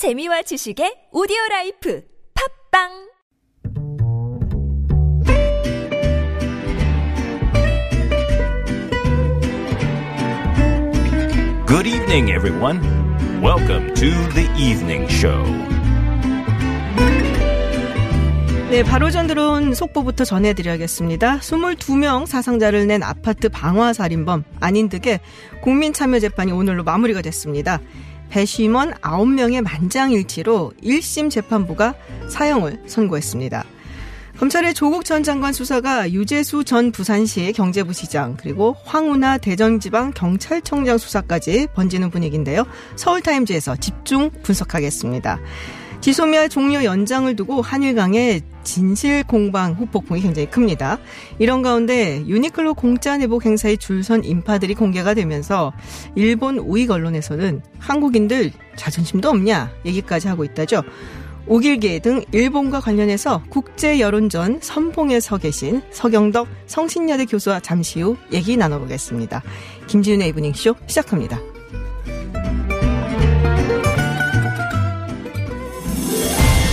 재미와 지식의 오디오 라이프 팟빵 Good evening, everyone. Welcome to the evening show. 네, 바로 전 들어온 속보부터 전해드려야겠습니다. 22명 사상자를 낸 아파트 방화살인범 안인득의 국민참여재판이 오늘로 마무리가 됐습니다. 배심원 9명의 만장일치로 1심 재판부가 사형을 선고했습니다. 검찰의 조국 전 장관 수사가 유재수 전 부산시 경제부 시장 그리고 황운하 대전지방 경찰청장 수사까지 번지는 분위기인데요. 서울타임즈에서 집중 분석하겠습니다. 지소미아 종료 연장을 두고 한일 강의 진실 공방 후폭풍이 굉장히 큽니다. 이런 가운데 유니클로 공짜 내복 행사의 줄선 인파들이 공개가 되면서 일본 우익 언론에서는 한국인들 자존심도 없냐 얘기까지 하고 있다죠. 오길계 등 일본과 관련해서 국제 여론전 선봉에 서 계신 서경덕 성신여대 교수와 잠시 후 얘기 나눠보겠습니다. 김지윤의 이브닝쇼 시작합니다.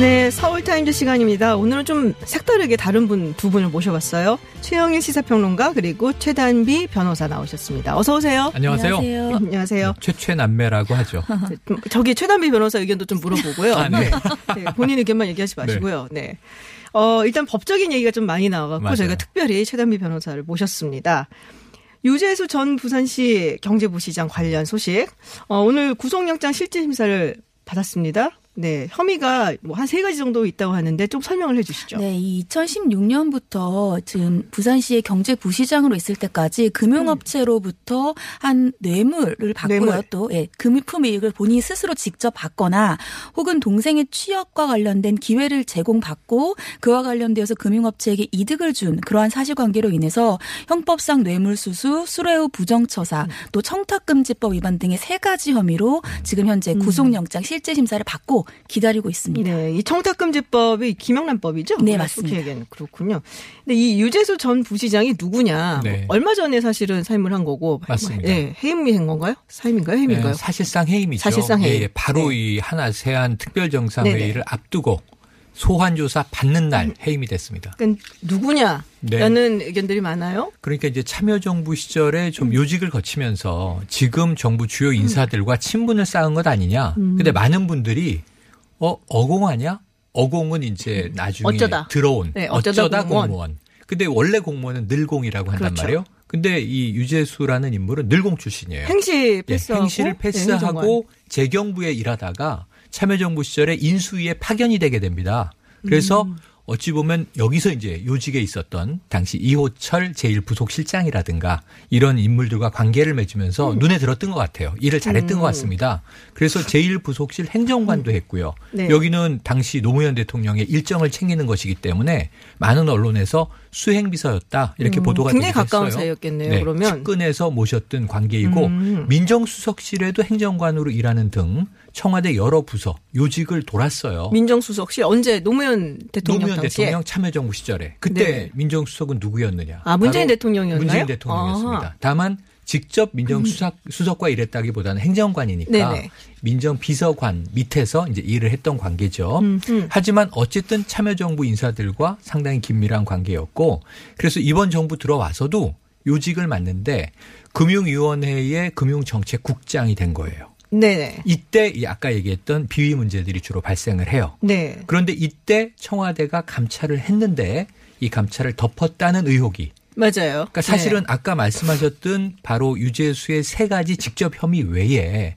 네, 서울타임즈 시간입니다. 오늘은 좀 색다르게 다른 분 두 분을 모셔봤어요. 최영일 시사평론가 그리고 최단비 변호사 나오셨습니다. 어서 오세요. 안녕하세요. 안녕하세요. 최최남매라고 하죠. 저기 최단비 변호사 의견도 좀 물어보고요. 아, 네. 네, 본인 의견만 얘기하지 마시고요. 네. 어, 일단 법적인 얘기가 좀 많이 나와갖고 맞아요. 저희가 특별히 최단비 변호사를 모셨습니다. 유재수 전 부산시 경제부시장 관련 소식. 어, 오늘 구속영장 실질심사를 받았습니다. 네, 혐의가 뭐 한 세 가지 정도 있다고 하는데 좀 설명을 해 주시죠. 네, 이 2016년부터 지금 부산시의 경제부시장으로 있을 때까지 금융업체로부터 한 뇌물을 받고요. 뇌물. 또 예, 금품 이익을 본인이 스스로 직접 받거나 혹은 동생의 취업과 관련된 기회를 제공받고 그와 관련되어서 금융업체에게 이득을 준 그러한 사실관계로 인해서 형법상 뇌물수수, 수뢰후 부정처사, 또 청탁금지법 위반 등의 세 가지 혐의로 지금 현재 구속영장 실제심사를 받고 기다리고 있습니다. 네, 이 청탁금지법이 김영란법이죠? 네, 우리가 맞습니다. 그렇군요. 근데 이 유재수 전 부시장이 누구냐? 네. 얼마 전에 사실은 사임을 한 거고, 맞습니다. 네, 해임이 한 건가요? 사임인가요? 해임인가요? 네, 사실상 해임이죠. 사실상 해임. 예, 예, 바로 네. 이 하나 세안 특별정상회의를 네네. 앞두고 소환 조사 받는 날 해임이 됐습니다. 그러니까 누구냐 라는 네. 의견들이 많아요. 그러니까 이제 참여정부 시절에 좀 요직을 거치면서 지금 정부 주요 인사들과 친분을 쌓은 것 아니냐. 근데 많은 분들이 어 어공하냐? 어공은 이제 나중에 어쩌다. 들어온 네, 어쩌다 어쩌다, 공무원. 공무원. 근데 원래 공무원은 늘공이라고 한단 그렇죠. 말이에요. 근데 이 유재수라는 인물은 늘공 출신이에요. 행시 예, 패스하고 행시를 네, 패스하고 행정관. 재경부에 일하다가 참여정부 시절에 인수위에 파견이 되게 됩니다. 그래서 음. 어찌 보면 여기서 이제 요직에 있었던 당시 이호철 제1부속실장이라든가 이런 인물들과 관계를 맺으면서 음. 눈에 들었던 것 같아요. 일을 잘했던 것 같습니다. 그래서 제1부속실 행정관도 했고요. 네. 여기는 당시 노무현 대통령의 일정을 챙기는 것이기 때문에 많은 언론에서 수행비서였다 이렇게 음, 보도가 굉장히 되기도 가까운 했어요. 사이였겠네요, 그러면. 측근에서 모셨던 관계이고 음. 민정수석실에도 행정관으로 일하는 등 청와대 여러 부서 요직을 돌았어요. 민정수석실 언제 노무현 대통령 노무현 당시에 대통령 참여정부 시절에 그때 네. 민정수석은 누구였느냐? 아, 문재인 대통령이었나요? 문재인 대통령이었습니다. 아. 다만 직접 민정수석 수석과 일했다기보다는 행정관이니까 네네. 민정비서관 밑에서 이제 일을 했던 관계죠. 음흠. 하지만 어쨌든 참여정부 인사들과 상당히 긴밀한 관계였고 그래서 이번 정부 들어와서도 요직을 맡는데 금융위원회의 금융정책국장이 된 거예요. 네네. 이때 이 아까 얘기했던 비위 문제들이 주로 발생을 해요. 네. 그런데 이때 청와대가 감찰을 했는데 이 감찰을 덮었다는 의혹이 맞아요. 그러니까 사실은 네. 아까 말씀하셨던 바로 유재수의 세 가지 직접 혐의 외에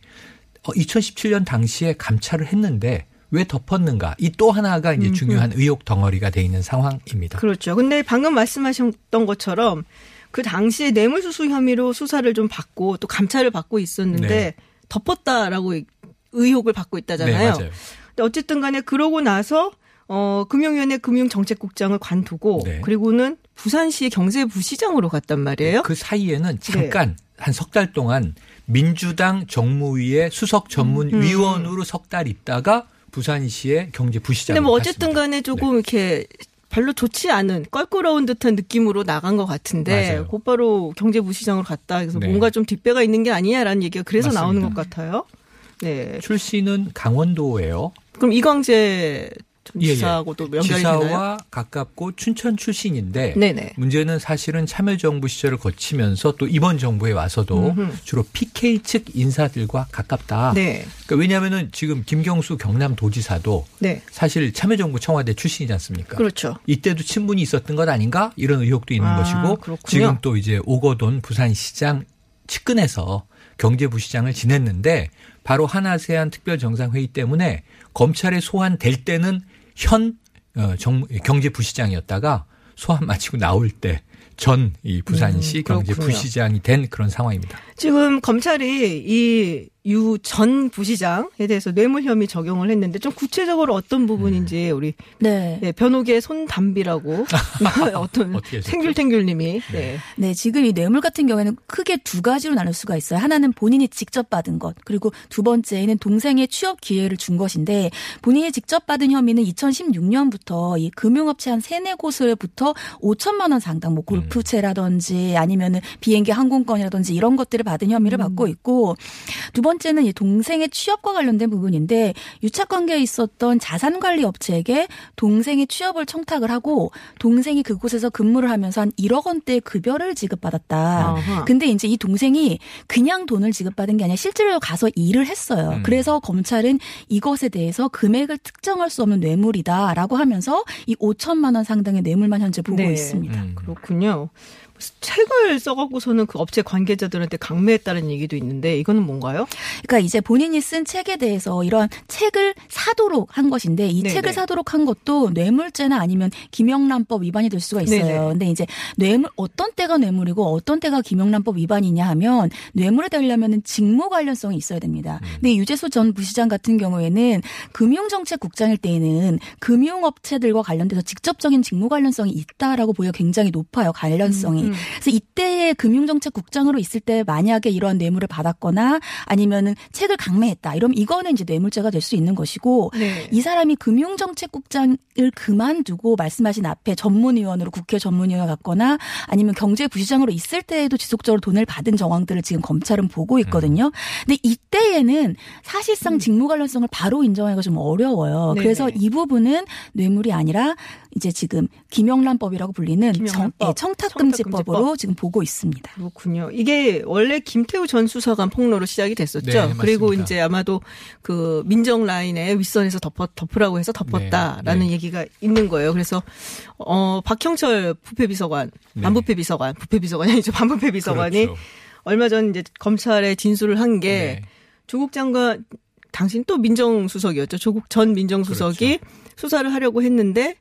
2017년 당시에 감찰을 했는데 왜 덮었는가? 이 또 하나가 이제 중요한 의혹 덩어리가 돼 있는 상황입니다. 그렇죠. 근데 방금 말씀하셨던 것처럼 그 당시에 뇌물수수 혐의로 수사를 좀 받고 또 감찰을 받고 있었는데 네. 덮었다라고 의혹을 받고 있다잖아요. 네. 근데 어쨌든 간에 그러고 나서 어 금융위원회 금융정책국장을 관두고 네. 그리고는 부산시 경제부시장으로 갔단 말이에요. 그 사이에는 잠깐 한석 달 동안 민주당 정무위의 수석 전문위원으로 석 달 있다가 부산시의 경제부시장. 근데 뭐 어쨌든 간에 조금 이렇게 별로 좋지 않은 껄끄러운 듯한 느낌으로 나간 것 같은데 맞아요. 곧바로 경제부시장으로 갔다 그래서 네. 뭔가 좀 뒷배가 있는 게 아니냐라는 얘기가 그래서 맞습니다. 나오는 것 같아요. 네. 출신은 강원도예요. 그럼 이광재 전 예, 예. 지사하고도 연결이 지사와 되나요? 가깝고 춘천 출신인데 네네. 문제는 사실은 참여정부 시절을 거치면서 또 이번 정부에 와서도 음흠. 주로 PK 측 인사들과 가깝다. 네. 그러니까 왜냐하면은 지금 김경수 경남도지사도 네. 사실 참여정부 청와대 출신이지 않습니까? 그렇죠. 이때도 친분이 있었던 것 아닌가 이런 의혹도 있는 아, 것이고 그렇군요. 지금 또 이제 오거돈 부산시장 측근에서 경제부시장을 지냈는데 바로 하나세안 특별정상회의 때문에 검찰에 소환될 때는 현 어, 정- 경제 부시장이었다가 소환 마치고 나올 때 전 이 부산시 음, 그렇군요. 경제 부시장이 된 그런 상황입니다. 지금 검찰이 이 유 전 부시장에 대해서 뇌물 혐의 적용을 했는데 좀 구체적으로 어떤 부분인지 우리 네. 네, 변호계의 손담비라고 어떤? 탱귤탱귤님이 네. 네, 지금 이 뇌물 같은 경우에는 크게 두 가지로 나눌 수가 있어요. 하나는 본인이 직접 받은 것, 그리고 두 번째는 동생의 취업 기회를 준 것인데 본인이 직접 받은 혐의는 2016년부터 이 금융업체 한 세네 곳으로부터 5천만 원 상당, 뭐 골프채라든지 아니면은 비행기 항공권이라든지 이런 것들을 받은 혐의를 받고 있고 두 번째 는 이 동생의 취업과 관련된 부분인데 유착 관계에 있었던 자산 관리 업체에게 동생의 취업을 청탁을 하고 동생이 그곳에서 근무를 하면서 한 1억 원대의 급여를 지급받았다. 아하. 근데 이제 이 동생이 그냥 돈을 지급받은 게 아니라 실제로 가서 일을 했어요. 음. 그래서 검찰은 이것에 대해서 금액을 특정할 수 없는 뇌물이다라고 하면서 이 5천만 원 상당의 뇌물만 현재 보고 네. 있습니다. 음. 그렇군요. 책을 써갖고서는 그 업체 관계자들한테 강매했다는 얘기도 있는데 이거는 뭔가요? 그러니까 이제 본인이 쓴 책에 대해서 이런 책을 사도록 한 것인데 이 네네. 책을 사도록 한 것도 뇌물죄나 아니면 김영란법 위반이 될 수가 있어요. 네네. 근데 이제 뇌물 어떤 때가 뇌물이고 어떤 때가 김영란법 위반이냐 하면 뇌물이 되려면은 직무 관련성이 있어야 됩니다. 근데 유재수 전 부시장 같은 경우에는 금융정책국장일 때에는 금융업체들과 관련돼서 직접적인 직무 관련성이 있다라고 보기가 굉장히 높아요. 관련성이. 음. 그래서 이때의 금융정책국장으로 있을 때 만약에 이런 뇌물을 받았거나 아니면은 책을 강매했다. 이러면 이거는 이제 뇌물죄가 될 수 있는 것이고 네. 이 사람이 금융정책국장을 그만두고 말씀하신 앞에 전문위원으로 국회 전문위원 갔거나 아니면 경제부시장으로 있을 때에도 지속적으로 돈을 받은 정황들을 지금 검찰은 보고 있거든요. 근데 이때에는 사실상 직무 관련성을 바로 인정하기가 좀 어려워요. 네네. 그래서 이 부분은 뇌물이 아니라 이제 지금 김영란법이라고 불리는 정, 김영란법, 예, 청탁금지법으로 청탁금지법. 지금 보고 있습니다. 그렇군요. 이게 원래 김태우 전 수사관 폭로로 시작이 됐었죠. 네. 그리고 이제 아마도 그 민정 라인에 윗선에서 덮어, 덮으라고 해서 덮었다라는 네, 네. 얘기가 있는 거예요. 그래서 어 박형철 부패비서관, 네. 반부패비서관, 부패비서관이 아니죠. 반부패비서관이 그렇죠. 얼마 전 이제 검찰에 진술을 한게 네. 조국 장관 당신 또 민정수석이었죠. 조국 전 민정수석이 그렇죠. 수사를 하려고 했는데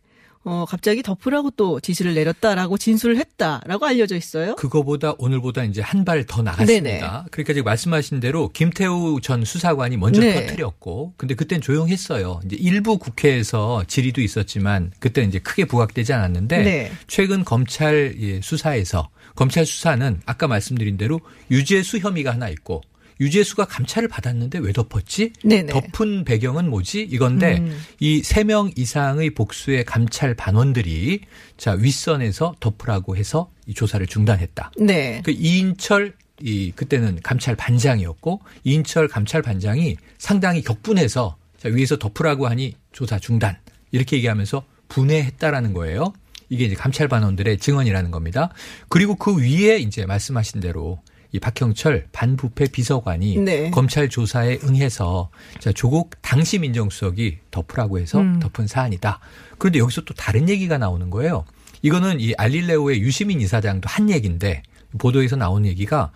어 갑자기 덮으라고 또 지시를 내렸다라고 진술을 했다라고 알려져 있어요. 그거보다 오늘보다 이제 한 발 더 나갔습니다. 그러니까 지금 말씀하신 대로 김태우 전 수사관이 먼저 네. 터뜨렸고, 근데 그땐 조용했어요. 이제 일부 국회에서 질의도 있었지만 그때 이제 크게 부각되지 않았는데 네. 최근 검찰 예, 수사에서 검찰 수사는 아까 말씀드린 대로 유죄수 혐의가 하나 있고. 유재수가 감찰을 받았는데 왜 덮었지? 네네. 덮은 배경은 뭐지? 이건데 음. 이세 명 이상의 복수의 감찰 반원들이 자 윗선에서 덮으라고 해서 이 조사를 중단했다. 네. 그 이인철 이 그때는 감찰 반장이었고 이인철 감찰 반장이 상당히 격분해서 자 위에서 덮으라고 하니 조사 중단 이렇게 얘기하면서 분해했다라는 거예요. 이게 이제 감찰 반원들의 증언이라는 겁니다. 그리고 그 위에 이제 말씀하신 대로 이 박형철 반부패 비서관이 네. 검찰 조사에 응해서 자 조국 당시 민정수석이 덮으라고 해서 음. 덮은 사안이다. 그런데 여기서 또 다른 얘기가 나오는 거예요. 이거는 이 알릴레오의 유시민 이사장도 한 얘기인데 보도에서 나온 얘기가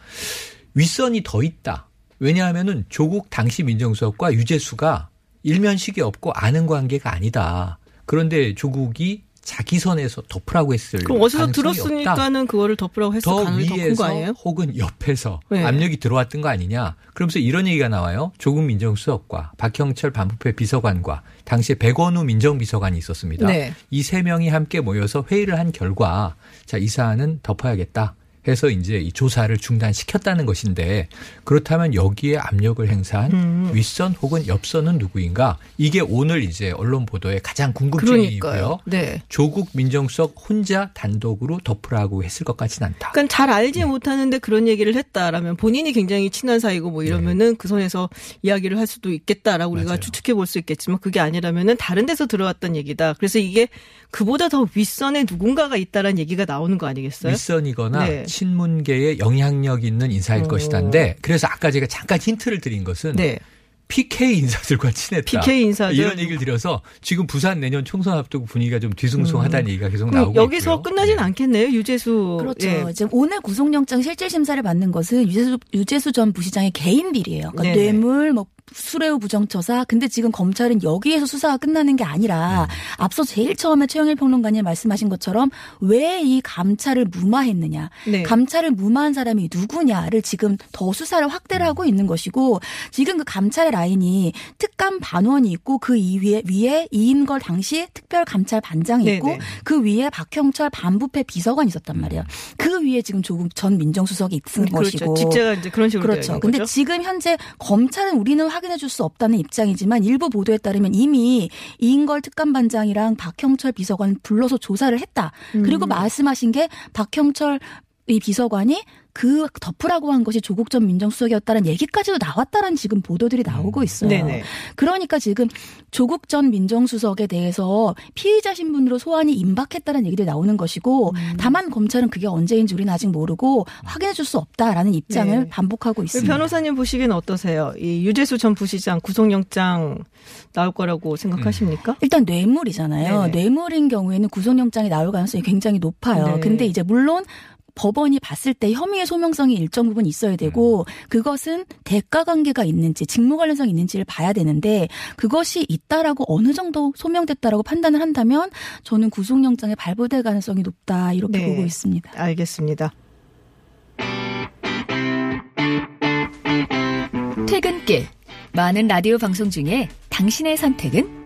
윗선이 더 있다. 왜냐하면은 조국 당시 민정수석과 유재수가 일면식이 없고 아는 관계가 아니다. 그런데 조국이 자기 선에서 덮으라고 했을 그럼 어디서. 들었으니까는 그거를 덮으라고 했을 더 가능성이 더 위에서 아니에요? 혹은 옆에서 네. 압력이 들어왔던 거 아니냐. 그러면서 이런 얘기가 나와요. 조국 민정수석과 박형철 반부패 비서관과 당시에 백원우 민정비서관이 있었습니다. 네. 이세 명이 함께 모여서 회의를 한 결과 자, 이 사안은 덮어야겠다 해서 이제 이 조사를 중단시켰다는 것인데 그렇다면 여기에 압력을 행사한 음. 윗선 혹은 옆선은 누구인가? 이게 오늘 이제 언론 보도의 가장 궁금증이고요. 네. 조국 민정수석 혼자 단독으로 덮으라고 했을 것 같지는 않다. 그러니까 잘 알지 못하는데 그런 얘기를 했다라면 본인이 굉장히 친한 사이고 뭐 이러면은 그 선에서 이야기를 할 수도 있겠다라고 우리가 맞아요. 추측해 볼 수 있겠지만 그게 아니라면은 다른 데서 들어왔던 얘기다. 그래서 이게 그보다 더 윗선에 누군가가 있다라는 얘기가 나오는 거 아니겠어요? 윗선이거나 네. 친문계에 영향력 있는 인사일 어. 것이다인데 그래서 아까 제가 잠깐 힌트를 드린 것은 네. PK 인사들과 친했다. PK 인사들. 이런 얘기를 드려서 지금 부산 내년 총선 앞두고 분위기가 좀 뒤숭숭하다는 얘기가 계속 음. 나오고 여기서 있고요. 끝나진 네. 않겠네요. 유재수. 그렇죠. 예. 지금 오늘 구속영장 실질 심사를 받는 것은 유재수, 유재수 전 부시장의 개인 비리예요. 그러니까. 뇌물, 뭐 수뢰우 부정처사. 근데 지금 검찰은 여기에서 수사가 끝나는 게 아니라 음. 앞서 제일 처음에 최영일 평론가님 말씀하신 것처럼 왜 이 감찰을 무마했느냐, 네. 감찰을 무마한 사람이 누구냐를 지금 더 수사를 확대를 하고 있는 것이고 지금 그 감찰의 라인이 특감 반원이 있고 그 위에 위에 이인걸 당시 특별 감찰 반장이 있고 네네. 그 위에 박형철 반부패 비서관이 있었단 말이에요. 그 위에 지금 조국 전 민정수석이 있은 그렇죠. 것이고. 직제가 이제 그런 식으로 그렇죠. 근데 거죠. 지금 현재 검찰은 우리는 확인해 줄 수 없다는 입장이지만 일부 보도에 따르면 이미 이인걸 특감반장이랑 박형철 비서관 불러서 조사를 했다. 음. 그리고 말씀하신 게 박형철 이 비서관이 그 덮으라고 한 것이 조국 전 민정수석이었다는 얘기까지도 나왔다는 지금 보도들이 나오고 있어요. 네네. 그러니까 지금 조국 전 민정수석에 대해서 피의자 신분으로 소환이 임박했다는 얘기들이 나오는 것이고 음. 다만 검찰은 그게 언제인지 우리는 아직 모르고 확인해 줄 수 없다라는 입장을 네. 반복하고 있습니다. 변호사님 보시기엔 어떠세요? 이 유재수 전 부시장 구속영장 나올 거라고 생각하십니까? 일단 뇌물이잖아요. 네네. 뇌물인 경우에는 구속영장이 나올 가능성이 굉장히 높아요. 네. 근데 이제 물론 법원이 봤을 때 혐의의 소명성이 일정 부분 있어야 되고 그것은 대가 관계가 있는지 직무 관련성이 있는지를 봐야 되는데 그것이 있다라고 어느 정도 소명됐다라고 판단을 한다면 저는 구속영장에 발부될 가능성이 높다 이렇게 네. 보고 있습니다. 알겠습니다. 퇴근길 많은 라디오 방송 중에 당신의 선택은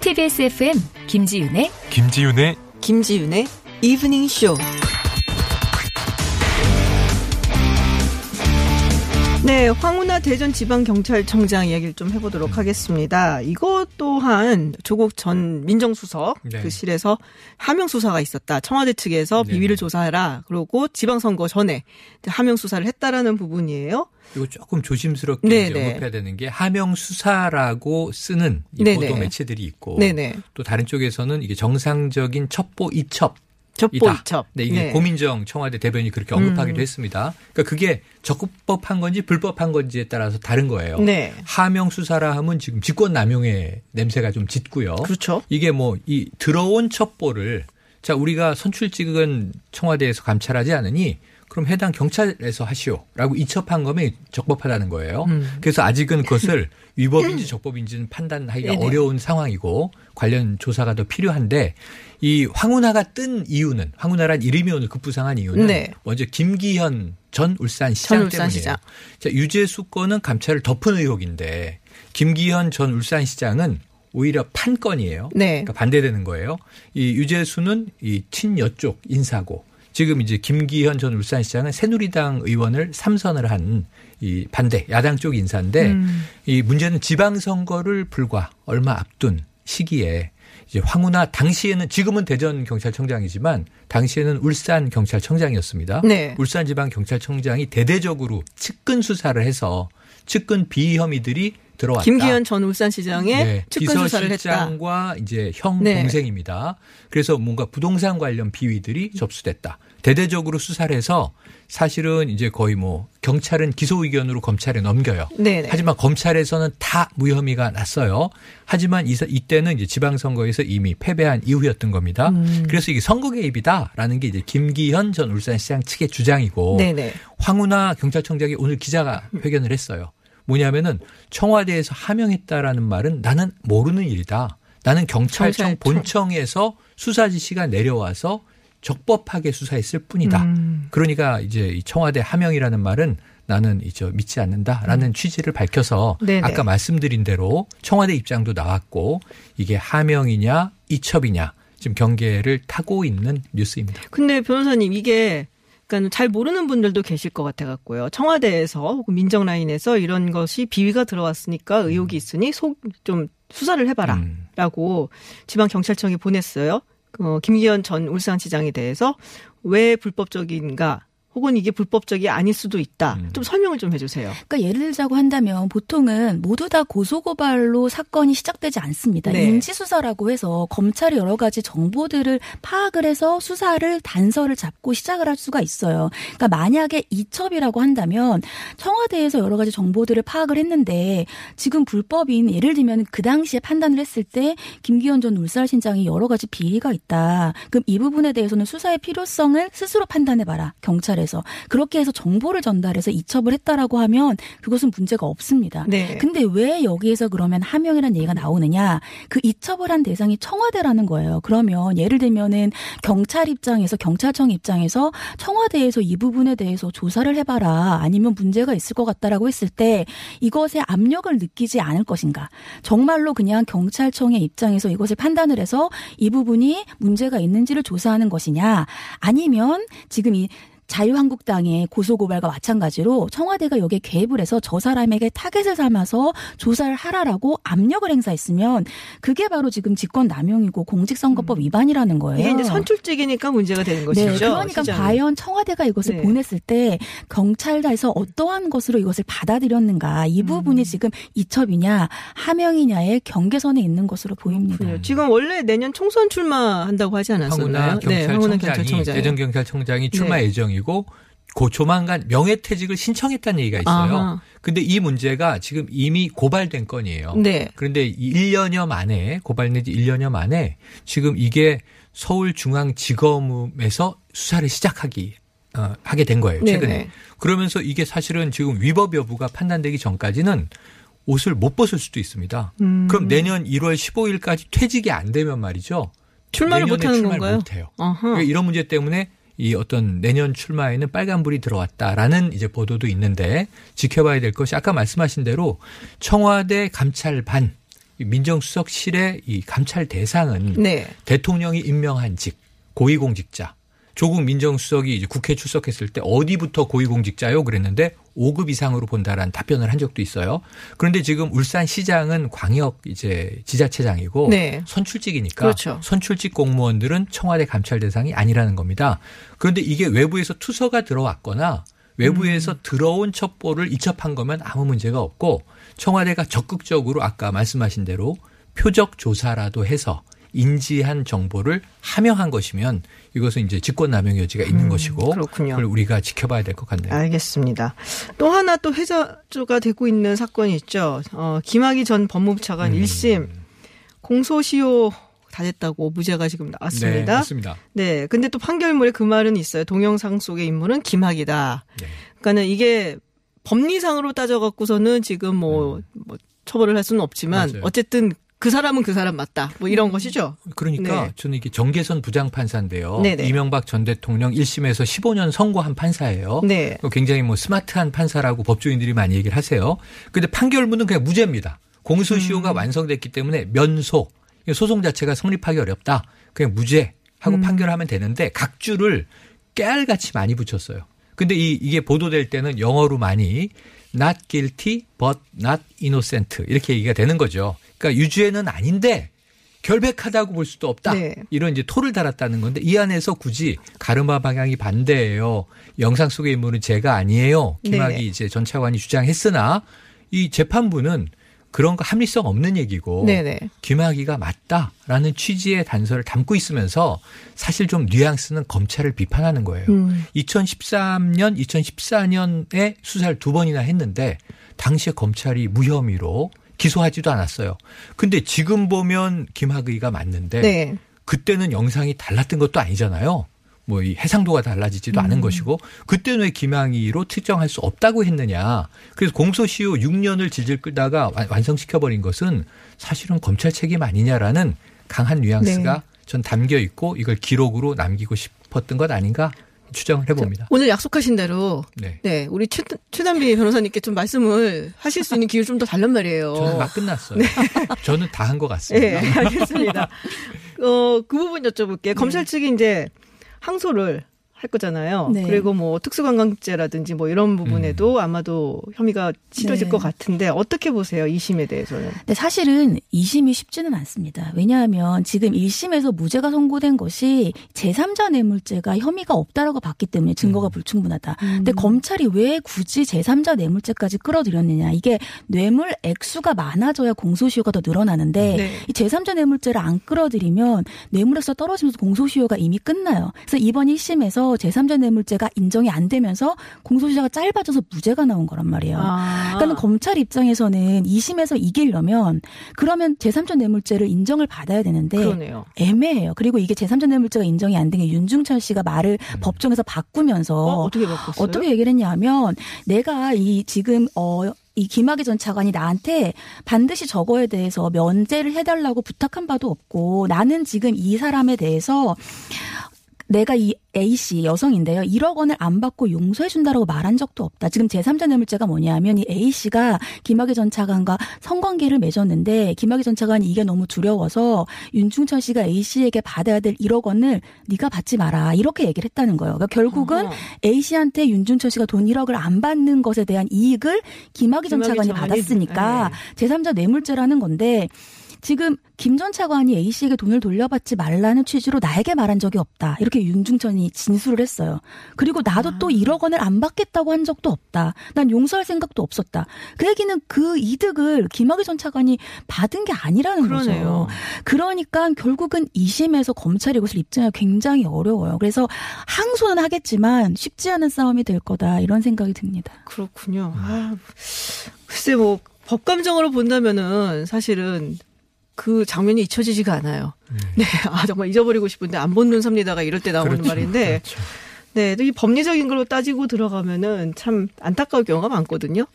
TBS FM 김지윤의 김지윤의 김지윤의 이브닝 쇼. 네, 황운하 대전 지방경찰청장 이야기를 좀 해보도록 하겠습니다. 이것 또한 조국 전 민정수석 네. 그 실에서 하명 수사가 있었다. 청와대 측에서 네. 비위를 조사해라. 그러고 지방선거 전에 하명 수사를 했다라는 부분이에요. 그리고 조금 조심스럽게 네네. 이제 언급해야 되는 게 하명 수사라고 쓰는 이 네네. 보도 매체들이 있고 네네. 또 다른 쪽에서는 이게 정상적인 첩보 이첩 첩보 이다. 이첩. 네, 이게 네. 고민정 청와대 대변인이 그렇게 언급하기도 음. 했습니다. 그러니까 그게 적법한 건지 불법한 건지에 따라서 다른 거예요. 네. 하명 수사라 하면 지금 직권 남용의 냄새가 좀 짙고요. 그렇죠. 이게 뭐 이 들어온 첩보를 자 우리가 선출 찍은 청와대에서 감찰하지 않으니 그럼 해당 경찰에서 하시오라고 이첩한 거면 적법하다는 거예요. 음. 그래서 아직은 그것을 위법인지 적법인지는 판단하기가 네네. 어려운 상황이고 관련 조사가 더 필요한데 이 황운하가 뜬 이유는 황운하란 이름이 오늘 급부상한 이유는 네. 먼저 김기현 전 울산시장 전 울산시장. 때문이에요. 자, 유재수 건은 감찰을 덮은 의혹인데 김기현 전 울산시장은 오히려 판 건이에요. 네. 그러니까 반대되는 거예요. 이 유재수는 이 친여 쪽 인사고 지금 이제 김기현 전 울산시장은 새누리당 의원을 삼선을 한 이 반대 야당 쪽 인사인데 음. 이 문제는 지방선거를 불과 얼마 앞둔 시기에 이제 황운하 당시에는 지금은 대전 경찰청장이지만 당시에는 울산 경찰청장이었습니다. 네. 울산 지방 경찰청장이 대대적으로 측근 수사를 해서 측근 비위 혐의들이 들어왔다. 김기현 전 울산시장의 네, 측근 수사를 했다. 비서실장과 이제 형 네. 동생입니다. 그래서 뭔가 부동산 관련 비위들이 접수됐다. 대대적으로 수사를 해서 사실은 이제 거의 뭐 경찰은 기소 의견으로 검찰에 넘겨요. 네네. 하지만 검찰에서는 다 무혐의가 났어요. 하지만 이, 이때는 이제 지방선거에서 이미 패배한 이후였던 겁니다. 음. 그래서 이게 선거 개입이다라는 게 이제 김기현 전 울산시장 측의 주장이고 네네. 황운하 경찰청장이 오늘 기자가 회견을 했어요. 뭐냐면은 청와대에서 하명했다라는 말은 나는 모르는 일이다. 나는 경찰청 경찰청. 본청에서 수사 지시가 내려와서 적법하게 수사했을 뿐이다. 음. 그러니까 이제 이 청와대 하명이라는 말은 나는 이제 믿지 않는다라는 취지를 밝혀서 음. 네네. 아까 말씀드린 대로 청와대 입장도 나왔고 이게 하명이냐 이첩이냐 지금 경계를 타고 있는 뉴스입니다. 근데 변호사님 이게 그러니까 잘 모르는 분들도 계실 것 같아 갖고요. 청와대에서 혹은 민정 라인에서 이런 것이 비위가 들어왔으니까 의혹이 있으니 속 좀 수사를 음. 해봐라라고 지방 경찰청이 보냈어요. 어, 김기현 전 울산시장에 대해서 왜 불법적인가 혹은 이게 불법적이 아닐 수도 있다. 음. 좀 설명을 좀 해주세요. 그러니까 예를 들자고 한다면 보통은 모두 다 고소고발로 사건이 시작되지 않습니다. 네. 인지수사라고 해서 검찰이 여러 가지 정보들을 파악을 해서 수사를 단서를 잡고 시작을 할 수가 있어요. 그러니까 만약에 이첩이라고 한다면 청와대에서 여러 가지 정보들을 파악을 했는데 지금 불법인 예를 들면 그 당시에 판단을 했을 때 김기현 전 울산시장이 여러 가지 비리가 있다. 그럼 이 부분에 대해서는 수사의 필요성을 스스로 판단해봐라. 경찰에서. 그렇게 해서 정보를 전달해서 이첩을 했다라고 하면 그것은 문제가 없습니다. 네. 근데 왜 여기에서 그러면 하명이라는 얘기가 나오느냐? 그 이첩을 한 대상이 청와대라는 거예요. 그러면 예를 들면은 경찰 입장에서 경찰청 입장에서 청와대에서 이 부분에 대해서 조사를 해봐라. 아니면 문제가 있을 것 같다라고 했을 때 이것에 압력을 느끼지 않을 것인가? 정말로 그냥 경찰청의 입장에서 이것을 판단을 해서 이 부분이 문제가 있는지를 조사하는 것이냐? 아니면 지금 이 자유한국당의 고소고발과 마찬가지로 청와대가 여기에 개입을 해서 저 사람에게 타겟을 삼아서 조사를 하라라고 압력을 행사했으면 그게 바로 지금 직권 남용이고 공직선거법 위반이라는 거예요. 이게 이제 선출직이니까 문제가 되는 것이죠. 네, 그러니까 시장은. 과연 청와대가 이것을 네. 보냈을 때 경찰에서 어떠한 것으로 이것을 받아들였는가 이 음. 부분이 지금 이첩이냐 하명이냐의 경계선에 있는 것으로 보입니다. 그래요. 지금 원래 내년 총선 출마한다고 하지 않았었나요? 네, 황운하 경찰청장이 대전 경찰청장이 출마 네. 예정이 고 고 조만간 명예퇴직을 신청했다는 얘기가 있어요. 아하. 근데 이 문제가 지금 이미 고발된 건이에요. 네. 그런데 이 1년여 만에 고발 내지 1년여 만에 지금 이게 서울중앙지검에서 수사를 시작하기 어, 하게 된 거예요. 최근에. 네네. 그러면서 이게 사실은 지금 위법 여부가 판단되기 전까지는 옷을 못 벗을 수도 있습니다. 음. 그럼 내년 1월 15일까지 퇴직이 안 되면 말이죠. 출마를 못 하는 출마를 건가요? 못해요. 그러니까 이런 문제 때문에 이 어떤 내년 출마에는 빨간불이 들어왔다라는 이제 보도도 있는데 지켜봐야 될 것이 아까 말씀하신 대로 청와대 감찰반 이 민정수석실의 이 감찰 대상은 네. 대통령이 임명한 직 고위공직자 조국 민정수석이 이제 국회 출석했을 때 어디부터 고위공직자요 그랬는데 5급 이상으로 본다라는 답변을 한 적도 있어요. 그런데 지금 울산시장은 광역 이제 지자체장이고 네. 선출직이니까 그렇죠. 선출직 공무원들은 청와대 감찰 대상이 아니라는 겁니다. 그런데 이게 외부에서 투서가 들어왔거나 외부에서 음. 들어온 첩보를 이첩한 거면 아무 문제가 없고 청와대가 적극적으로 아까 말씀하신 대로 표적 조사라도 해서 인지한 정보를 하명한 것이면 이것은 이제 직권남용 여지가 있는 것이고 음, 그렇군요. 그걸 우리가 지켜봐야 될 것 같네요. 알겠습니다. 또 하나 또 회자조가 되고 있는 사건이 있죠. 어, 김학의 전 법무부 차관 음. 1심 공소시효 다 됐다고 무죄가 지금 네, 나왔습니다. 맞습니다. 네. 근데 또 판결문에 그 말은 있어요. 동영상 속의 인물은 김학이다. 네. 그러니까는 이게 법리상으로 따져 갖고서는 지금 뭐, 뭐 처벌을 할 수는 없지만 음. 맞아요. 어쨌든 그 사람은 그 사람 맞다. 뭐 이런 것이죠. 그러니까 네. 저는 이게 정계선 부장판사인데요. 네네. 이명박 전 대통령 1심에서 15년 선고한 판사예요. 네. 굉장히 뭐 스마트한 판사라고 법조인들이 많이 얘기를 하세요. 근데 판결문은 그냥 무죄입니다. 공소시효가 음. 완성됐기 때문에 면소 소송 자체가 성립하기 어렵다. 그냥 무죄 하고 음. 판결하면 되는데 각주를 깨알같이 많이 붙였어요. 근데 이 이게 보도될 때는 영어로 많이 not guilty but not innocent 이렇게 얘기가 되는 거죠. 그러니까 유죄는 아닌데 결백하다고 볼 수도 없다. 네. 이런 이제 토를 달았다는 건데 이 안에서 굳이 가르마 방향이 반대예요. 영상 속의 인물은 제가 아니에요. 김학이 네네. 이제 전 차관이 주장했으나 이 재판부는 그런 거 합리성 없는 얘기고 네네. 김학의가 맞다라는 취지의 단서를 담고 있으면서 사실 좀 뉘앙스는 검찰을 비판하는 거예요. 음. 2013년, 2014년에 수사를 두 번이나 했는데 당시에 검찰이 무혐의로 기소하지도 않았어요. 근데 지금 보면 김학의가 맞는데 네. 그때는 영상이 달랐던 것도 아니잖아요. 뭐 이 해상도가 달라지지도 음. 않은 것이고 그때는 왜 김학의로 특정할 수 없다고 했느냐. 그래서 공소시효 6년을 질질 끌다가 완- 완성시켜버린 것은 사실은 검찰 책임 아니냐라는 강한 뉘앙스가 네. 전 담겨 있고 이걸 기록으로 남기고 싶었던 것 아닌가 추정을 해봅니다. 오늘 약속하신 대로 네. 네, 우리 최, 최단비 변호사님께 좀 말씀을 하실 수 있는 기회를 좀 더 달란 말이에요. 저는 막 끝났어요. 저는 다 한것 네, 같습니다. 알겠습니다. 어, 그 부분 여쭤볼게요. 검찰 측이 이제 항소를 할 거잖아요. 네. 그리고 뭐 특수관광죄라든지 뭐 이런 부분에도 아마도 혐의가 치러질 네. 것 같은데 어떻게 보세요? 2심에 대해서는. 근데 사실은 2심이 쉽지는 않습니다. 왜냐하면 지금 1심에서 무죄가 선고된 것이 제3자 뇌물죄가 혐의가 없다라고 봤기 때문에 증거가 불충분하다. 근데 검찰이 왜 굳이 제3자 뇌물죄까지 끌어들였느냐. 이게 뇌물 액수가 많아져야 공소시효가 더 늘어나는데 네. 이 제3자 뇌물죄를 안 끌어들이면 뇌물 액수가 떨어지면서 공소시효가 이미 끝나요. 그래서 이번 1심에서 제3자 뇌물죄가 인정이 안 되면서 공소시효가 짧아져서 무죄가 나온 거란 말이에요. 아. 그러니까 검찰 입장에서는 2심에서 이기려면 그러면 제3자 뇌물죄를 인정을 받아야 되는데 그러네요. 애매해요. 그리고 이게 제3자 뇌물죄가 인정이 안 된 게 윤중천 씨가 말을 법정에서 바꾸면서 어, 어떻게 바꿨어요? 어떻게 얘기를 했냐면 내가 이 지금 어. 이 김학의 전 차관이 나한테 반드시 저거에 대해서 면제를 해달라고 부탁한 바도 없고 나는 지금 이 사람에 대해서 내가 이 A 씨 여성인데요. 1억 원을 안 받고 용서해 준다라고 말한 적도 없다. 지금 제3자 뇌물죄가 뭐냐면 이 A 씨가 김학의 전 차관과 성관계를 맺었는데 김학의 전 차관이 이게 너무 두려워서 윤중천 씨가 A 씨에게 받아야 될 1억 원을 네가 받지 마라. 이렇게 얘기를 했다는 거예요. 그러니까 결국은 어허. A 씨한테 윤중천 씨가 돈 1억을 안 받는 것에 대한 이익을 김학의 전 차관이 받았으니까 네. 제3자 뇌물죄라는 건데 지금 김 전 차관이 A 씨에게 돈을 돌려받지 말라는 취지로 나에게 말한 적이 없다. 이렇게 윤중천이 진술을 했어요. 그리고 나도 아. 또 1억 원을 안 받겠다고 한 적도 없다. 난 용서할 생각도 없었다. 그 얘기는 그 이득을 김학의 전 차관이 받은 게 아니라는 그러네요. 거죠. 그러니까 결국은 2심에서 검찰이 이것을 입증하기 굉장히 어려워요. 그래서 항소는 하겠지만 쉽지 않은 싸움이 될 거다. 이런 생각이 듭니다. 그렇군요. 아, 글쎄 뭐 법감정으로 본다면은 사실은 그 장면이 잊혀지지가 않아요. 네, 아 정말 잊어버리고 싶은데 안 본 눈 삽니다가 이럴 때 나오는 그렇죠. 말인데, 그렇죠. 네, 또이 법리적인 걸로 따지고 들어가면은 참 안타까울 경우가 많거든요.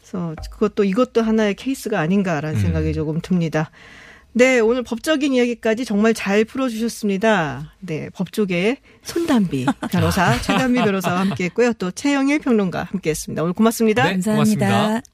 그래서 그것도 이것도 하나의 케이스가 아닌가라는 음. 생각이 조금 듭니다. 네, 오늘 법적인 이야기까지 정말 잘 풀어주셨습니다. 네, 법조계의 손담비 변호사, 최담비 변호사와 함께 했고요. 또 최영일 평론가 함께 했습니다. 오늘 고맙습니다. 네, 감사합니다. 고맙습니다.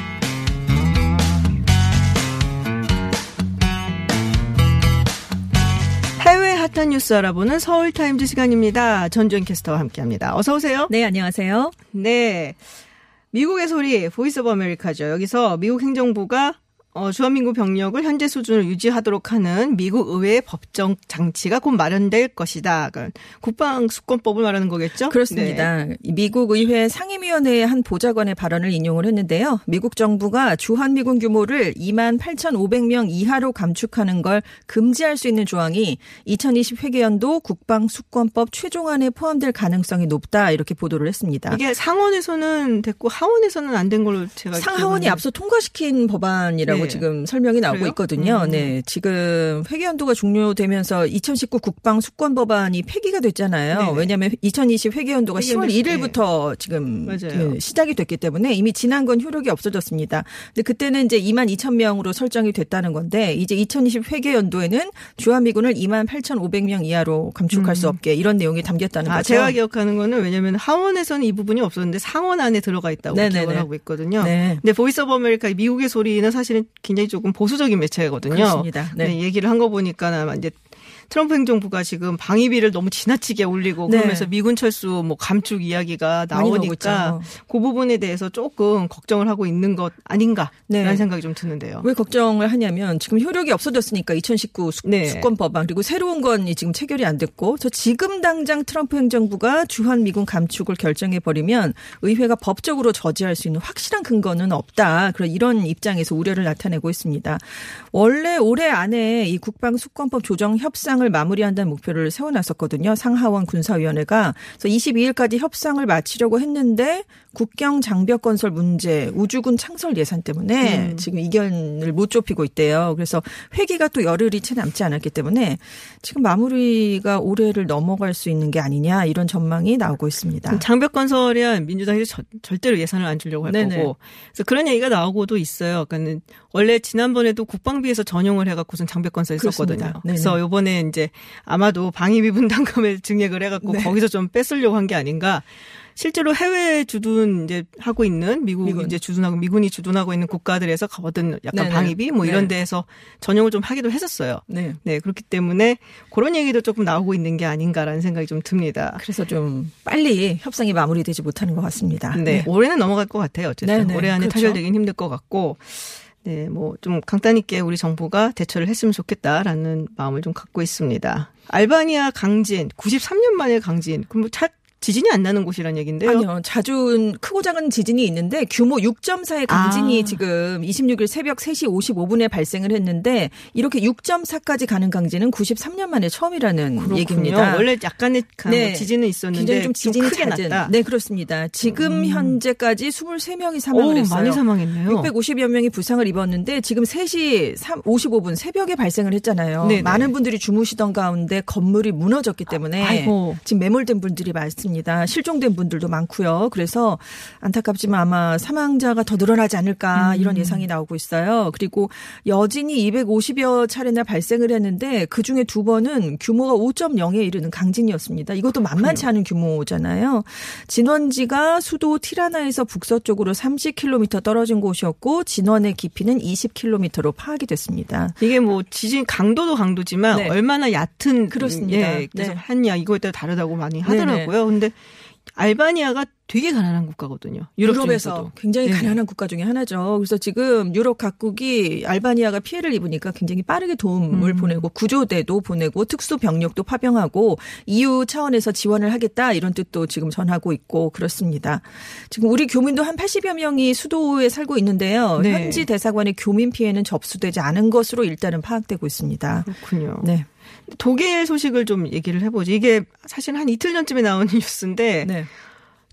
핫한 뉴스 알아보는 서울타임즈 시간입니다. 전주현 캐스터와 함께합니다. 어서 오세요. 네, 안녕하세요. 네. 미국의 소리 Voice of America죠. 여기서 미국 행정부가 어, 주한미군 병력을 현재 수준을 유지하도록 하는 미국 의회의 법정 장치가 곧 마련될 것이다. 그러니까 국방 수권법을 말하는 거겠죠? 그렇습니다. 네. 미국 의회 상임위원회의 한 보좌관의 발언을 인용을 했는데요. 미국 정부가 주한미군 규모를 2만 8,500명 이하로 감축하는 걸 금지할 수 있는 조항이 2020 회계연도 국방 수권법 최종안에 포함될 가능성이 높다 이렇게 보도를 했습니다. 이게 상원에서는 됐고 하원에서는 안 된 걸로 제가 상하원이. 앞서 통과시킨 법안이라고 네. 지금 설명이 나오고 그래요? 있거든요. 음. 네. 지금 회계연도가 종료되면서 2019 국방 수권 법안이 폐기가 됐잖아요. 네네. 왜냐하면 2020 회계연도가 10월 회계연도 1일부터 지금. 그 시작이 됐기 때문에 이미 지난 건 효력이 없어졌습니다. 근데 그때는 이제 2만 2천 명으로 설정이 됐다는 건데 이제 2020 회계연도에는 주한미군을 2만 8,500명 이하로 감축할 수 없게 이런 내용이 담겼다는 아, 거죠. 제가 기억하는 거는 왜냐면 하원에서는 이 부분이 없었는데 상원 안에 들어가 있다고 네네네. 기억을 하고 있거든요. 네. 근데 Voice of America 미국의 소리는 사실은 굉장히 조금 보수적인 매체거든요. 그렇습니다. 네. 네, 얘기를 한 거 보니까 아마 이제 트럼프 행정부가 지금 방위비를 너무 지나치게 올리고 네. 그러면서 미군 철수 뭐 감축 이야기가 나오니까. 그 부분에 대해서 조금 걱정을 하고 있는 것 아닌가라는 네. 생각이 좀 드는데요. 왜 걱정을 하냐면 지금 효력이 없어졌으니까 2019 수, 네. 권 법안 그리고 새로운 건이 지금 체결이 안 됐고 저 지금 당장 트럼프 행정부가 주한 미군 감축을 결정해 버리면 의회가 법적으로 저지할 수 있는 확실한 근거는 없다. 그런 이런 입장에서 우려를 나타내고 있습니다. 원래 올해 안에 이 국방 수권법 조정 협상을 협상을 마무리한다는 목표를 세워놨었거든요. 상하원 군사위원회가. 그래서 22일까지 협상을 마치려고 했는데 국경 장벽 건설 문제, 우주군 창설 예산 때문에 음. 지금 이견을 못 좁히고 있대요. 그래서 회기가 또 열흘이 채 남지 않았기 때문에 지금 마무리가 올해를 넘어갈 수 있는 게 아니냐 이런 전망이 나오고 있습니다. 장벽 건설이야 민주당이 저- 절대로 예산을 안 주려고 할 네네. 거고. 그래서 그런 얘기가 나오고도 있어요. 그러니까는 원래 지난번에도 국방비에서 전용을 해갖고선 장벽 건설 그렇습니다. 했었거든요. 네네. 그래서 이번에 이제 아마도 방위비 분담금을 증액을 해갖고 네. 거기서 좀 뺏으려고 한 게 아닌가. 실제로 해외 주둔 이제 하고 있는 미국 미군. 이제 주둔하고 미군이 주둔하고 있는 국가들에서 얻은 약간 네네. 방위비 뭐 이런 네. 데에서 전용을 좀 하기도 했었어요. 네. 네 그렇기 때문에 그런 얘기도 조금 나오고 있는 게 아닌가라는 생각이 좀 듭니다. 그래서 좀 빨리 협상이 마무리되지 못하는 것 같습니다. 네, 올해는 넘어갈 것 같아요. 어쨌든 네네, 올해 안에 그렇죠. 타결되긴 힘들 것 같고, 네, 뭐 좀 강단 있게 우리 정부가 대처를 했으면 좋겠다라는 마음을 좀 갖고 있습니다. 알바니아 강진, 93년 만에 강진. 그럼 뭐 차, 지진이 안 나는 곳이란 얘기인데요. 아니요. 자주 크고 작은 지진이 있는데 규모 6.4의 강진이 아. 지금 26일 새벽 3시 55분에 발생을 했는데 이렇게 6.4까지 가는 강진은 93년 만에 처음이라는 그렇군요. 얘기입니다. 원래 약간의 강- 네. 지진은 있었는데 굉장히 좀 지진이 크게 잦은. 났다. 네, 그렇습니다. 지금 현재까지 23명이 사망을 오, 했어요. 많이 사망했네요. 650여 명이 부상을 입었는데 지금 3시 3, 55분 새벽에 발생을 했잖아요. 네네. 많은 분들이 주무시던 가운데 건물이 무너졌기 때문에 아이고. 지금 매몰된 분들이 많습니다. 실종된 분들도 많고요. 그래서 안타깝지만 아마 사망자가 더 늘어나지 않을까 음. 이런 예상이 나오고 있어요. 그리고 여진이 250여 차례나 발생을 했는데 그 중에 두 번은 규모가 5.0에 이르는 강진이었습니다. 이것도 만만치 않은 규모잖아요. 진원지가 수도 티라나에서 북서쪽으로 30km 떨어진 곳이었고 진원의 깊이는 20km로 파악이 됐습니다. 이게 뭐 지진 강도도 강도지만 네. 얼마나 얕은 그렇습니다. 예, 네. 하냐 이거에 따라 다르다고 많이 하더라고요. 근데 알바니아가 되게 가난한 국가거든요. 유럽 중에서도. 굉장히 네. 가난한 국가 중에 하나죠. 그래서 지금 유럽 각국이 알바니아가 피해를 입으니까 굉장히 빠르게 도움을 음. 보내고 구조대도 보내고 특수 병력도 파병하고 EU 차원에서 지원을 하겠다 이런 뜻도 지금 전하고 있고 그렇습니다. 지금 우리 교민도 한 80여 명이 수도에 살고 있는데요. 네. 현지 대사관의 교민 피해는 접수되지 않은 것으로 일단은 파악되고 있습니다. 그렇군요. 네. 독일 소식을 좀 얘기를 해보죠. 이게 사실 한 이틀 전쯤에 나온 뉴스인데 네.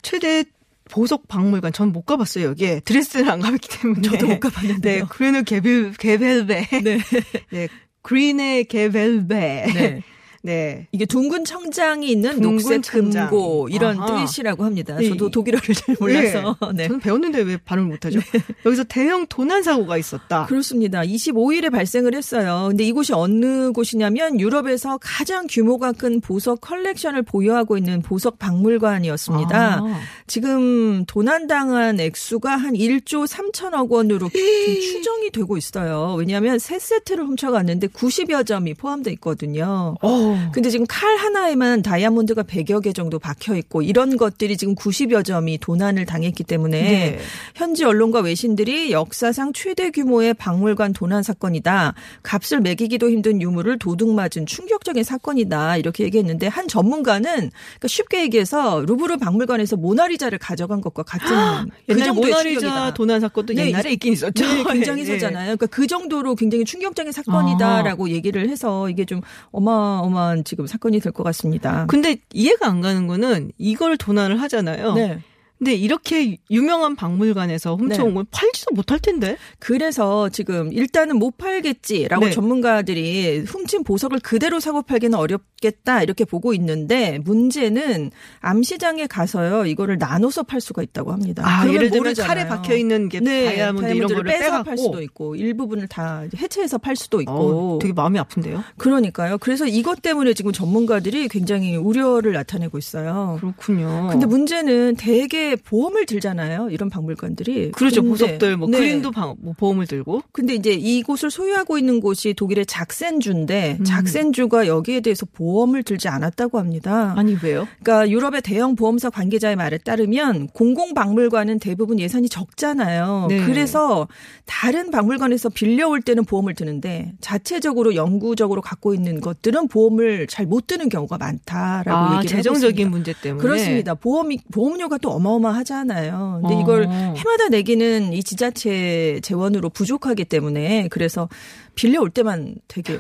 최대 보석 박물관 전 못 가봤어요. 여기에 드레스는 안 가봤기 때문에 저도 못 가봤는데요. 네, 그레는 게벨 게벨베 네. 네, 그린의 게벨베 네. 네. 이게 둥근 청장이 있는 둥근 녹색 청장. 금고 이런 아하. 뜻이라고 합니다. 네. 저도 독일어를 잘 몰라서. 네. 네. 저는 배웠는데 왜 발음을 못하죠? 여기서 대형 도난 사고가 있었다. 그렇습니다. 25일에 발생을 했어요. 근데 이곳이 어느 곳이냐면 유럽에서 가장 규모가 큰 보석 컬렉션을 보유하고 있는 보석 박물관이었습니다. 아. 지금 도난당한 액수가 한 1조 3천억 원으로 추정이 되고 있어요. 왜냐하면 세 세트를 훔쳐갔는데 90여 점이 포함되어 있거든요. 어. 근데 지금 칼 하나에만 다이아몬드가 100여 개 정도 박혀 있고 이런 것들이 지금 90여 점이 도난을 당했기 때문에 네. 현지 언론과 외신들이 역사상 최대 규모의 박물관 도난 사건이다. 값을 매기기도 힘든 유물을 도둑 맞은 충격적인 사건이다. 이렇게 얘기했는데 한 전문가는 그러니까 쉽게 얘기해서 루브르 박물관에서 모나리자를 가져간 것과 같은 그 옛날에 정도의 모나리자 충격이다. 도난 사건도 네, 옛날에 있긴 있었죠. 네, 굉장히 네. 있었잖아요. 그러니까 그 정도로 굉장히 충격적인 사건이다라고 얘기를 해서 이게 좀 어마어마 한 지금 사건이 될 것 같습니다. 근데 이해가 안 가는 거는 이걸 도난을 하잖아요. 네. 근데 이렇게 유명한 박물관에서 훔쳐온 네. 건 팔지도 못할 텐데. 그래서 지금 일단은 못 팔겠지라고 네. 전문가들이 훔친 보석을 그대로 사고 팔기는 어렵겠다 이렇게 보고 있는데 문제는 암시장에 가서요 이거를 나눠서 팔 수가 있다고 합니다. 아, 예를 들면 모르잖아요. 칼에 박혀 있는 게 네, 다이아몬드 이런 거를 빼서 팔 수도 있고 일부분을 다 해체해서 팔 수도 있고 어, 되게 마음이 아픈데요. 그러니까요. 그래서 이것 때문에 지금 전문가들이 굉장히 우려를 나타내고 있어요. 그렇군요. 근데 문제는 대개 보험을 들잖아요. 이런 박물관들이. 그렇죠. 근데- 보석들 뭐 네. 그린도 방- 뭐 보험을 들고 근데 이제 이곳을 소유하고 있는 곳이 독일의 음. 작센주인데 작센주가 여기에 대해서 보험을 들지 않았다고 합니다. 아니 왜요? 그러니까 유럽의 대형 보험사 관계자의 말에 따르면 공공 박물관은 대부분 예산이 적잖아요. 네. 그래서 다른 박물관에서 빌려올 때는 보험을 드는데 자체적으로 영구적으로 갖고 있는 것들은 보험을 잘 못 드는 경우가 많다라고 아, 얘기를 재정적인. 문제 때문에 그렇습니다. 보험이 보험료가 또 어마 어마하잖아요. 근데 어. 이걸 해마다 내기는 이 지자체 재원으로 부족하기 때문에 그래서 빌려올 때만 되게.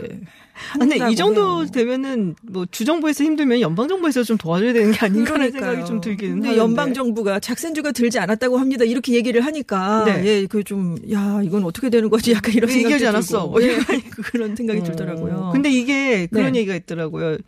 근데 이 정도 해요. 되면은 뭐 주정부에서 힘들면 연방 정부에서 좀 도와줘야 되는 게 아닌가라는 그러니까요. 생각이 좀 들기는 근데 하는데. 연방 정부가 작센주가 들지 않았다고 합니다. 이렇게 얘기를 하니까 네. 예, 그 좀 야, 이건 어떻게 되는 거지? 약간 이런 왜 생각이 얘기하지 않았어? 들고. 예, 그런 생각이 어. 들더라고요. 근데 이게 그런 네. 얘기가 있더라고요.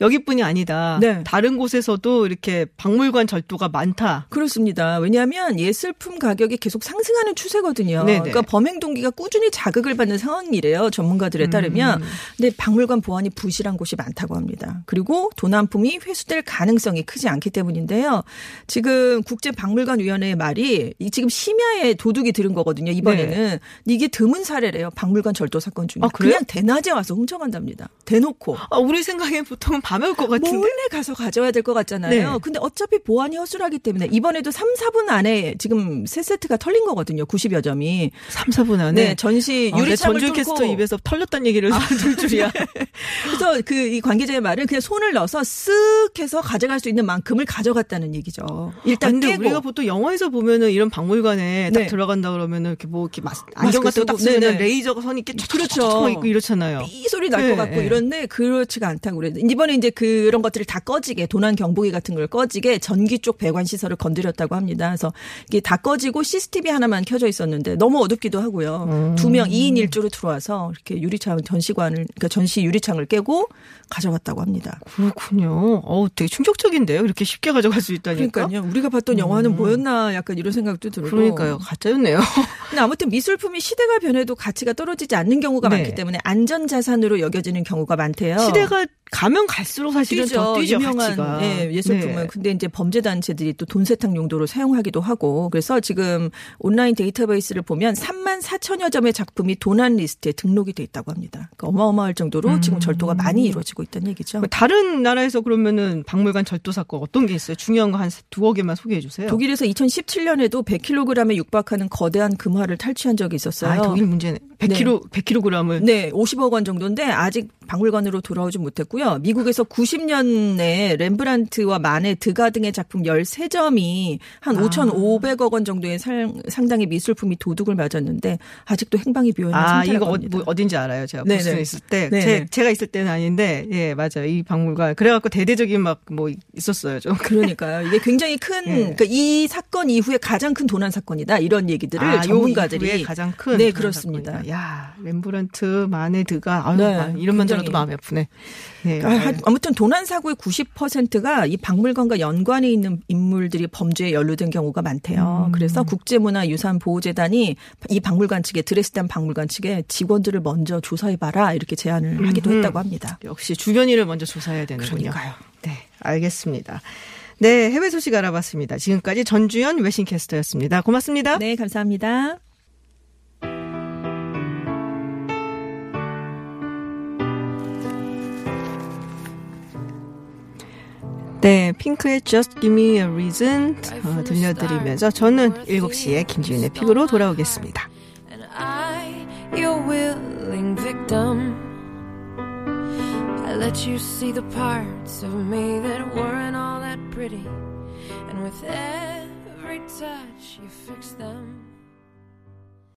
여기뿐이 아니다. 네. 다른 곳에서도 이렇게 박물관 절도가 많다. 그렇습니다. 왜냐하면 예술품 가격이 계속 상승하는 추세거든요. 네네. 그러니까 범행 동기가 꾸준히 자극을 받는 상황이래요. 전문가들에 음. 따르면. 근데 박물관 보안이 부실한 곳이 많다고 합니다. 그리고 도난품이 회수될 가능성이 크지 않기 때문인데요. 지금 국제박물관위원회의 말이 이 지금 심야에 도둑이 들은 거거든요. 이번에는 이게 드문 사례래요. 박물관 절도 사건 중에. 아? 그냥 대낮에 와서 훔쳐간답니다. 대놓고. 아, 우리 생각엔 보통은 밤에 올 것 같은데. 몰래 가서 가져야 될 것 같잖아요. 네. 근데 어차피 보안이 허술하기 때문에 이번에도 3, 4분 안에 지금 세 세트가 털린 거거든요. 90여 점이. 3, 4분 안에. 네, 전시 아, 내 유리창을 전주 뚫고 캐스터 입에서 털렸다는 얘기를 들 줄이야. 그래서 그 이 관계자의 말은 그냥 손을 넣어서 쓱 해서 가져갈 수 있는 만큼을 가져갔다는 얘기죠. 일단 아, 근데 깨고 우리가 보통 영화에서 보면은 이런 박물관에 딱 네. 들어간다 그러면은 이렇게 뭐 이렇게 마, 안경 같은 거 딱 쓰면 네네. 레이저 선이 이렇게 그렇죠. 있고 이렇잖아요. 이 소리 날것 네, 같고 네. 이런데 그렇지가 않다고 그래요. 이번에 이제 그런 것들을 다 꺼지게 도난 경보기 같은 걸 꺼지게 전기 쪽 배관 시설을 건드렸다고 합니다. 그래서 이게 다 꺼지고 CCTV 하나만 켜져 있었는데 너무 어둡기도 하고요. 음. 두명 2인 1조로 들어와서 이렇게 유리창 전시관을 그러니까 전시 유리창을 깨고 가져갔다고 합니다. 그렇군요. 어우, 되게 충격적인데요. 이렇게 쉽게 가져갈 수 있다니까. 그러니까요. 우리가 봤던 영화는 뭐였나 약간 이런 생각도 들고. 음. 그러니까요. 가짜였네요. 근데 아무튼 미술품이 시대가 변해도 가치가 떨어지지 않는 경우가 네. 많기 때문에 안전 자산으로 여겨지는 경우가 많대요. 시대가 가면 갈수록 사실은 더 뛰죠, 유명한 가치가. 예, 예술품은 네. 근데 이제 범죄 단체들이 또 돈 세탁 용도로 사용하기도 하고 그래서 지금 온라인 데이터베이스를 보면 3만 4천여 점의 작품이 도난 리스트에 등록이 돼 있다고 합니다. 그러니까 어마어마할 정도로 음. 지금 절도가 많이 이루어지고 있다는 얘기죠. 다른 나라에서 그러면은 박물관 절도 사건 어떤 게 있어요? 중요한 거 한 두어 개만 소개해 주세요. 독일에서 2017년에도 100kg에 육박하는 거대한 금화를 탈취한 적이 있었어요. 아, 독일 문제네. 100kg, 100kg을. 네, 50억 원 정도인데 아직 박물관으로 돌아오지 못했고요. 미국에서 90년 내에 렘브란트와 마네, 드가 등의 작품 13점이 한 아. 5,500억 원 정도의 상, 상당히 미술품이 도둑을 맞았는데 아직도 행방이 묘연한 아, 이거 어. 뭐 어딘지 알아요. 제가 네네. 보스턴에 있을 때. 네네. 제, 제가 있을 때는 아닌데, 예, 맞아요. 이 박물관. 그래갖고 대대적인 막 뭐 있었어요. 좀. 그러니까요. 이게 굉장히 큰, 예. 그러니까 이 사건 이후에 가장 큰 도난 사건이다. 이런 얘기들을 아, 요 전문가들이. 이후에 가장 큰. 네, 그렇습니다. 사건이다. 야, 렘브란트, 마네, 드가. 아유, 네, 아, 이름만. 들어도 마음이 아프네. 네. 아, 한- 아무튼 도난 사고의 90%가 이 박물관과 연관에 있는 인물들이 범죄에 연루된 경우가 많대요. 음. 그래서 국제문화유산보호재단이 이 박물관 측에 드레스덴 박물관 측에 직원들을 먼저 조사해 봐라 이렇게 제안을 하기도 음흠. 했다고 합니다. 역시 주변 일을 먼저 조사해야 되는군요. 그러니까요. 네, 알겠습니다. 네, 해외 소식 알아봤습니다. 지금까지 전주현 외신캐스터였습니다. 고맙습니다. 네, 감사합니다. 네, 핑크의 Just Give Me a Reason 어, 들려드리면서 저는 7시에 김지윤의 픽으로 돌아오겠습니다. I let you see the parts of me that weren't all that pretty. And with every touch, you fix them.